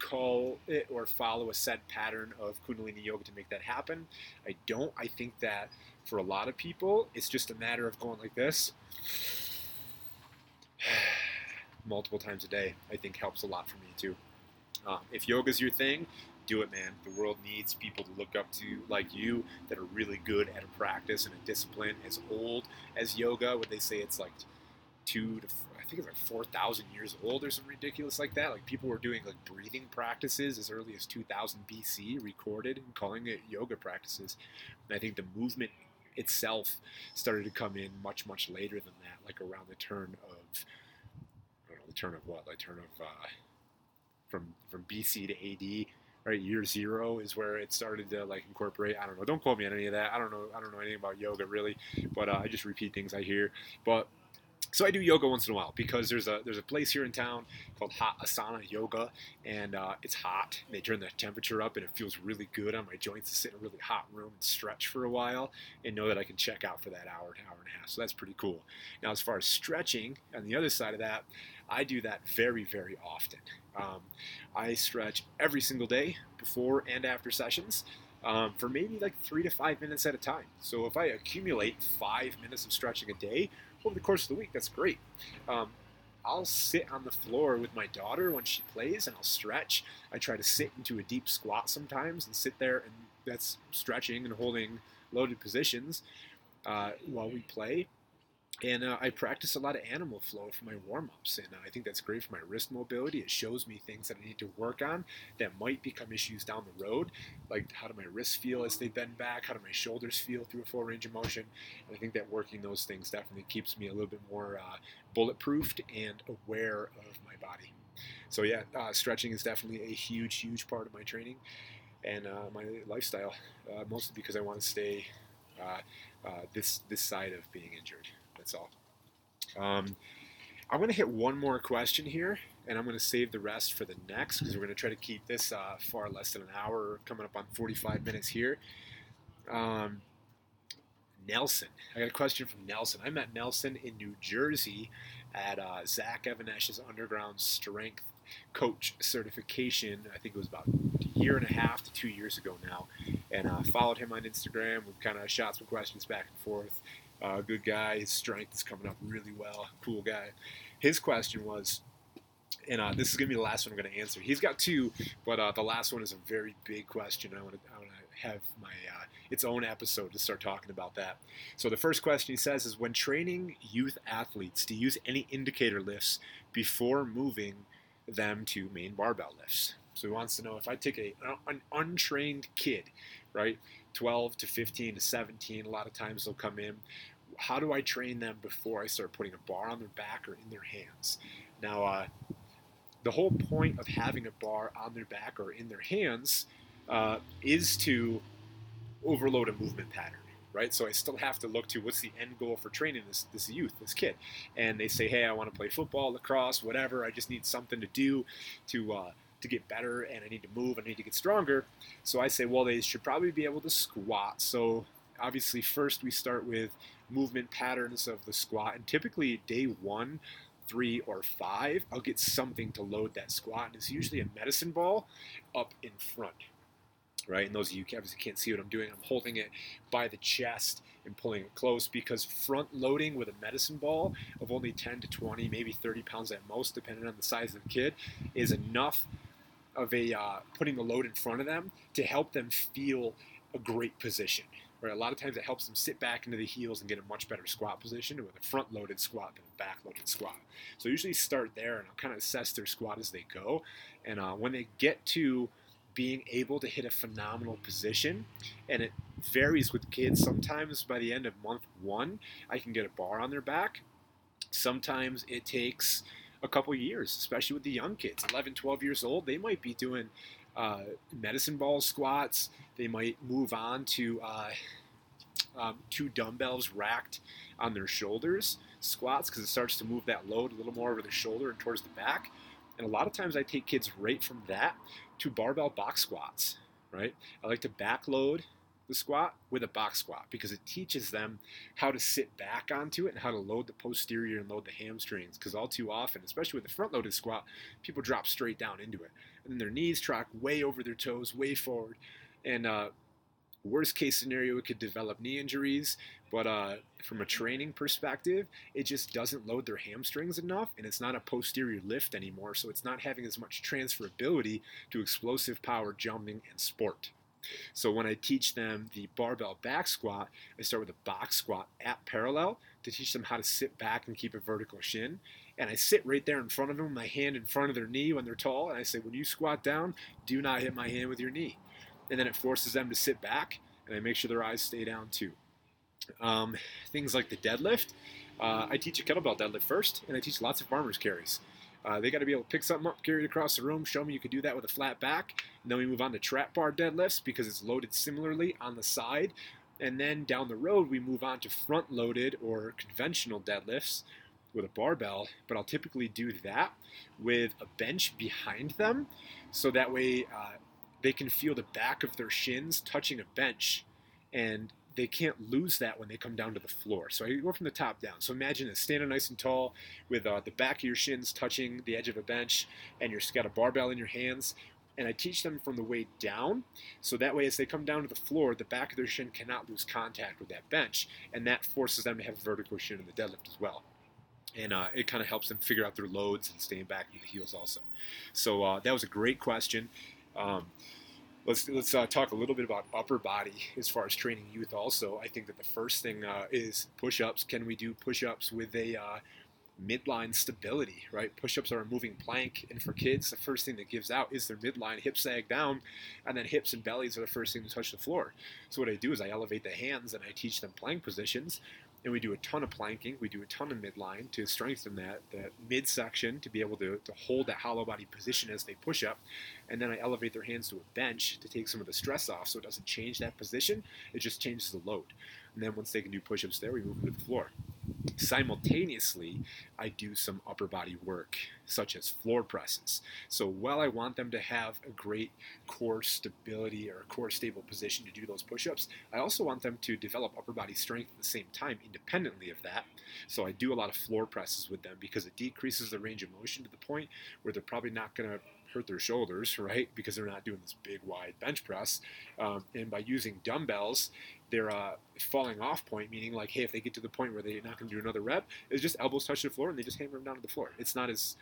call it or follow a set pattern of Kundalini yoga to make that happen? I don't. I think that for a lot of people, it's just a matter of going like this multiple times a day, I think helps a lot for me too. Um, if yoga's your thing, do it, man. The world needs people to look up to like you that are really good at a practice and a discipline as old as yoga. Would they say it's like two to I think it's like four thousand years old or something ridiculous like that. Like people were doing like breathing practices as early as 2000 BC, recorded and calling it yoga practices. And I think the movement itself started to come in much much later than that, like around the turn of I don't know the turn of what, like turn of uh, from from BC to AD. Right, year zero is where it started to like incorporate. I don't know. Don't quote me on any of that. I don't know. I don't know anything about yoga really, but uh, I just repeat things I hear. But so I do yoga once in a while because there's a there's a place here in town called Hot Asana Yoga, and uh, it's hot. They turn the temperature up, and it feels really good on my joints to sit in a really hot room and stretch for a while, and know that I can check out for that hour, hour and a half. So that's pretty cool. Now, as far as stretching, on the other side of that, I do that very very often. Um, I stretch every single day before and after sessions. Um, for maybe like three to five minutes at a time. So if I accumulate five minutes of stretching a day, over the course of the week. That's great. Um, I'll sit on the floor with my daughter when she plays and I'll stretch. I try to sit into a deep squat sometimes and sit there and that's stretching and holding loaded positions uh, while we play. And uh, I practice a lot of animal flow for my warm ups, and uh, I think that's great for my wrist mobility. It shows me things that I need to work on that might become issues down the road, like how do my wrists feel as they bend back, how do my shoulders feel through a full range of motion. And I think that working those things definitely keeps me a little bit more uh, bulletproofed and aware of my body. So, yeah, uh, stretching is definitely a huge, huge part of my training and uh, my lifestyle, uh, mostly because I want to stay this, this side of being injured. That's all. Um, I'm going to hit one more question here, and I'm going to save the rest for the next because we're going to try to keep this uh, far less than an hour, coming up on 45 minutes here. Um, Nelson. I got a question from Nelson. I met Nelson in New Jersey at uh, Zach Even-Esh's Underground Strength Coach certification. I think it was about a year and a half to two years ago now. And uh, followed him on Instagram. We've kind of shot some questions back and forth. Uh, good guy. His strength is coming up really well. Cool guy. His question was, and uh, this is gonna be the last one I'm gonna answer. He's got two, but uh, the last one is a very big question. I want to I want to have my uh, its own episode to start talking about that. So the first question he says is when training youth athletes to use any indicator lifts before moving them to main barbell lifts. So he wants to know if I take a an untrained kid, right, 12 to 15 to 17, a lot of times they'll come in how do I train them before I start putting a bar on their back or in their hands? Now, uh, the whole point of having a bar on their back or in their hands uh, is to overload a movement pattern, right? So I still have to look to what's the end goal for training this this youth, this kid, and they say, hey, I want to play football, lacrosse, whatever. I just need something to do to uh, to get better, and I need to move, I need to get stronger. So I say, well, they should probably be able to squat. So obviously, first we start with movement patterns of the squat. And typically, day one, three, or five, I'll get something to load that squat. And it's usually a medicine ball up in front. Right, and those of you obviously can't see what I'm doing. I'm holding it by the chest and pulling it close because front loading with a medicine ball of only 10 to 20, maybe 30 pounds at most, depending on the size of the kid, is enough of a uh, putting the load in front of them to help them feel a great position where a lot of times it helps them sit back into the heels and get a much better squat position with a front loaded squat than a back loaded squat. So usually start there and I'll kind of assess their squat as they go. And uh, when they get to being able to hit a phenomenal position, and it varies with kids. Sometimes by the end of month one, I can get a bar on their back. Sometimes it takes a couple years, especially with the young kids, 11, 12 years old. They might be doing uh, medicine ball squats. They might move on to uh, um, two dumbbells racked on their shoulders. squats because it starts to move that load a little more over the shoulder and towards the back. And a lot of times I take kids right from that to barbell box squats, right? I like to backload the squat with a box squat because it teaches them how to sit back onto it and how to load the posterior and load the hamstrings. Because all too often, especially with the front loaded squat, people drop straight down into it. And then their knees track way over their toes, way forward. And uh, worst case scenario, it could develop knee injuries. But uh, from a training perspective, it just doesn't load their hamstrings enough, and it's not a posterior lift anymore. So it's not having as much transferability to explosive power, jumping, and sport. So when I teach them the barbell back squat, I start with a box squat at parallel to teach them how to sit back and keep a vertical shin. And I sit right there in front of them, my hand in front of their knee when they're tall, and I say, when you squat down, do not hit my hand with your knee. And then it forces them to sit back, and I make sure their eyes stay down too. Um, things like the deadlift, uh, I teach a kettlebell deadlift first, and I teach lots of farmers carries. Uh, they got to be able to pick something up, carry it across the room, show me you could do that with a flat back. And then we move on to trap bar deadlifts because it's loaded similarly on the side. And then down the road, we move on to front loaded or conventional deadlifts with a barbell. But I'll typically do that with a bench behind them so that way uh, they can feel the back of their shins touching a bench. And they can't lose that when they come down to the floor. So I go from the top down. So imagine it standing nice and tall with uh, the back of your shins touching the edge of a bench, and you've got a barbell in your hands. And I teach them from the way down, so that way as they come down to the floor, the back of their shin cannot lose contact with that bench, and that forces them to have a vertical shin in the deadlift as well and uh, it kind of helps them figure out their loads and staying back in the heels also. So uh, that was a great question. Um, let's let's uh, talk a little bit about upper body as far as training youth. Also, I think that the first thing uh, is push-ups. Can we do push-ups with a uh, midline stability? Right, push-ups are a moving plank, and for kids, the first thing that gives out is their midline, hips sag down, and then hips and bellies are the first thing to touch the floor. So what I do is I elevate the hands and I teach them plank positions and we do a ton of planking. We do a ton of midline to strengthen that that midsection to be able to, to hold that hollow body position as they push up. And then I elevate their hands to a bench to take some of the stress off so it doesn't change that position. It just changes the load. And then once they can do push-ups there, we move them to the floor. Simultaneously, I do some upper body work, such as floor presses. So while I want them to have a great core stability or a core stable position to do those push ups, I also want them to develop upper body strength at the same time, independently of that. So I do a lot of floor presses with them because it decreases the range of motion to the point where they're probably not going to hurt their shoulders, right? Because they're not doing this big, wide bench press. Um, and by using dumbbells, they're uh, falling off point, meaning like, hey, if they get to the point where they're not going to do another rep, it's just elbows touch the floor and they just hammer them down to the floor. It's not as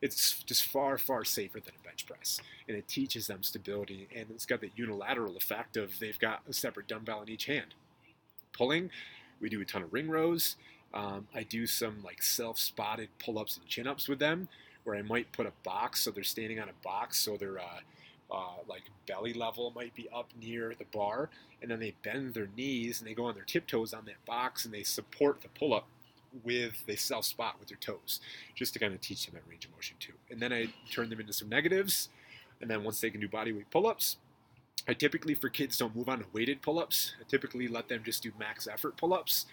it's just far, far safer than a bench press. And it teaches them stability. And it's got the unilateral effect of they've got a separate dumbbell in each hand. Pulling, we do a ton of ring rows. Um, I do some like self spotted pull ups and chin ups with them where I might put a box so they're standing on a box so their uh, uh, like belly level might be up near the bar, and then they bend their knees and they go on their tiptoes on that box and they support the pull up with they self spot with their toes just to kind of teach them that range of motion too. And then I turn them into some negatives, and then once they can do body weight pull ups. I typically, for kids, don't move on to weighted pull ups. I typically let them just do max effort pull ups.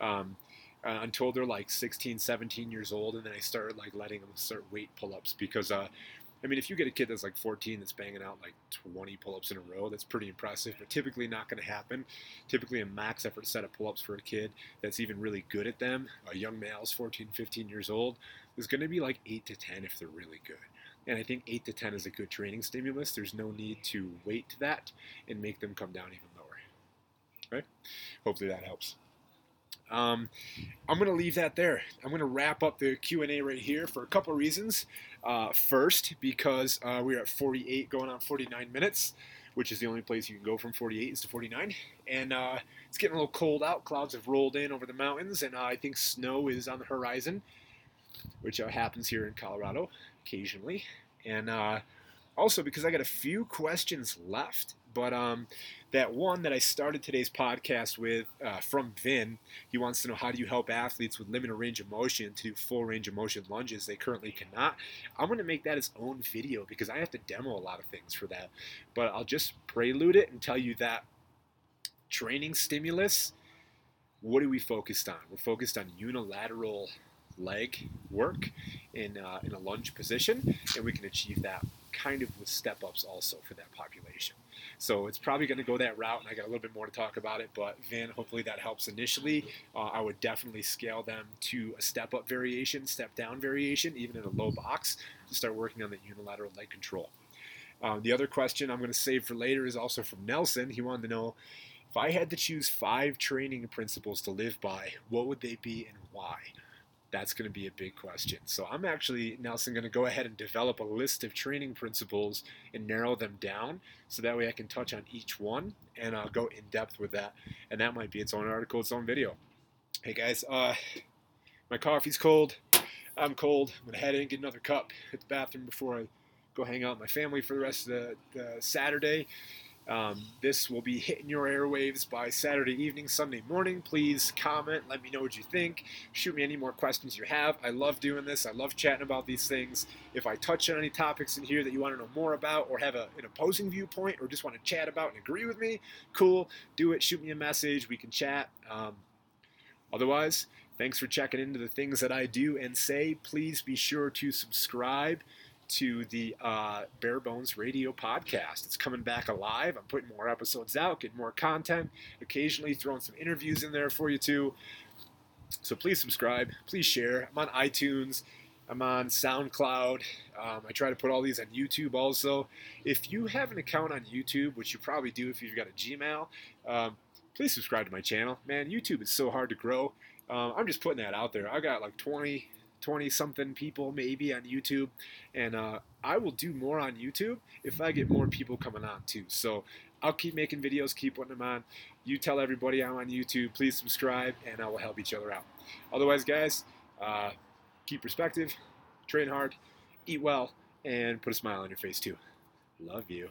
Um, uh, until they're like 16, 17 years old, and then I started like letting them start weight pull-ups because, uh, I mean, if you get a kid that's like 14 that's banging out like 20 pull-ups in a row, that's pretty impressive, but typically not going to happen. Typically, a max effort set of pull-ups for a kid that's even really good at them, a young male's 14, 15 years old, is going to be like 8 to 10 if they're really good. And I think 8 to 10 is a good training stimulus. There's no need to wait that and make them come down even lower. Right? Hopefully that helps. Um, I'm going to leave that there. I'm going to wrap up the Q&A right here for a couple reasons. Uh, first, because uh, we're at 48 going on 49 minutes, which is the only place you can go from 48 is to 49. And uh, it's getting a little cold out. Clouds have rolled in over the mountains, and uh, I think snow is on the horizon, which uh, happens here in Colorado occasionally. And uh, also because I got a few questions left but um, that one that I started today's podcast with uh, from Vin, he wants to know how do you help athletes with limited range of motion to do full range of motion lunges they currently cannot. I'm going to make that his own video because I have to demo a lot of things for that. But I'll just prelude it and tell you that training stimulus what are we focused on? We're focused on unilateral leg work in, uh, in a lunge position, and we can achieve that kind of with step ups also for that population. So it's probably going to go that route, and I got a little bit more to talk about it. But Vin, hopefully that helps initially. Uh, I would definitely scale them to a step up variation, step down variation, even in a low box to start working on the unilateral leg control. Um, the other question I'm going to save for later is also from Nelson. He wanted to know if I had to choose five training principles to live by, what would they be and why? That's going to be a big question. So I'm actually, Nelson, going to go ahead and develop a list of training principles and narrow them down so that way I can touch on each one and I'll go in depth with that. And that might be its own article, its own video. Hey guys, uh, my coffee's cold. I'm cold. I'm going to head in, and get another cup, hit the bathroom before I go hang out with my family for the rest of the, the Saturday. Um, this will be hitting your airwaves by Saturday evening, Sunday morning. Please comment, let me know what you think. Shoot me any more questions you have. I love doing this. I love chatting about these things. If I touch on any topics in here that you want to know more about, or have a, an opposing viewpoint, or just want to chat about and agree with me, cool. Do it. Shoot me a message. We can chat. Um, otherwise, thanks for checking into the things that I do and say. Please be sure to subscribe to the uh, Bare Bones Radio podcast. It's coming back alive. I'm putting more episodes out, getting more content, occasionally throwing some interviews in there for you too. So please subscribe, please share. I'm on iTunes, I'm on SoundCloud. Um, I try to put all these on YouTube also. If you have an account on YouTube, which you probably do if you've got a Gmail, um, please subscribe to my channel. Man, YouTube is so hard to grow. Um, I'm just putting that out there. I got like 20, 20 something people maybe on YouTube. And uh, I will do more on YouTube if I get more people coming on too. So I'll keep making videos, keep putting them on. You tell everybody I'm on YouTube. Please subscribe, and I will help each other out. Otherwise, guys, uh, keep perspective, train hard, eat well, and put a smile on your face too. Love you.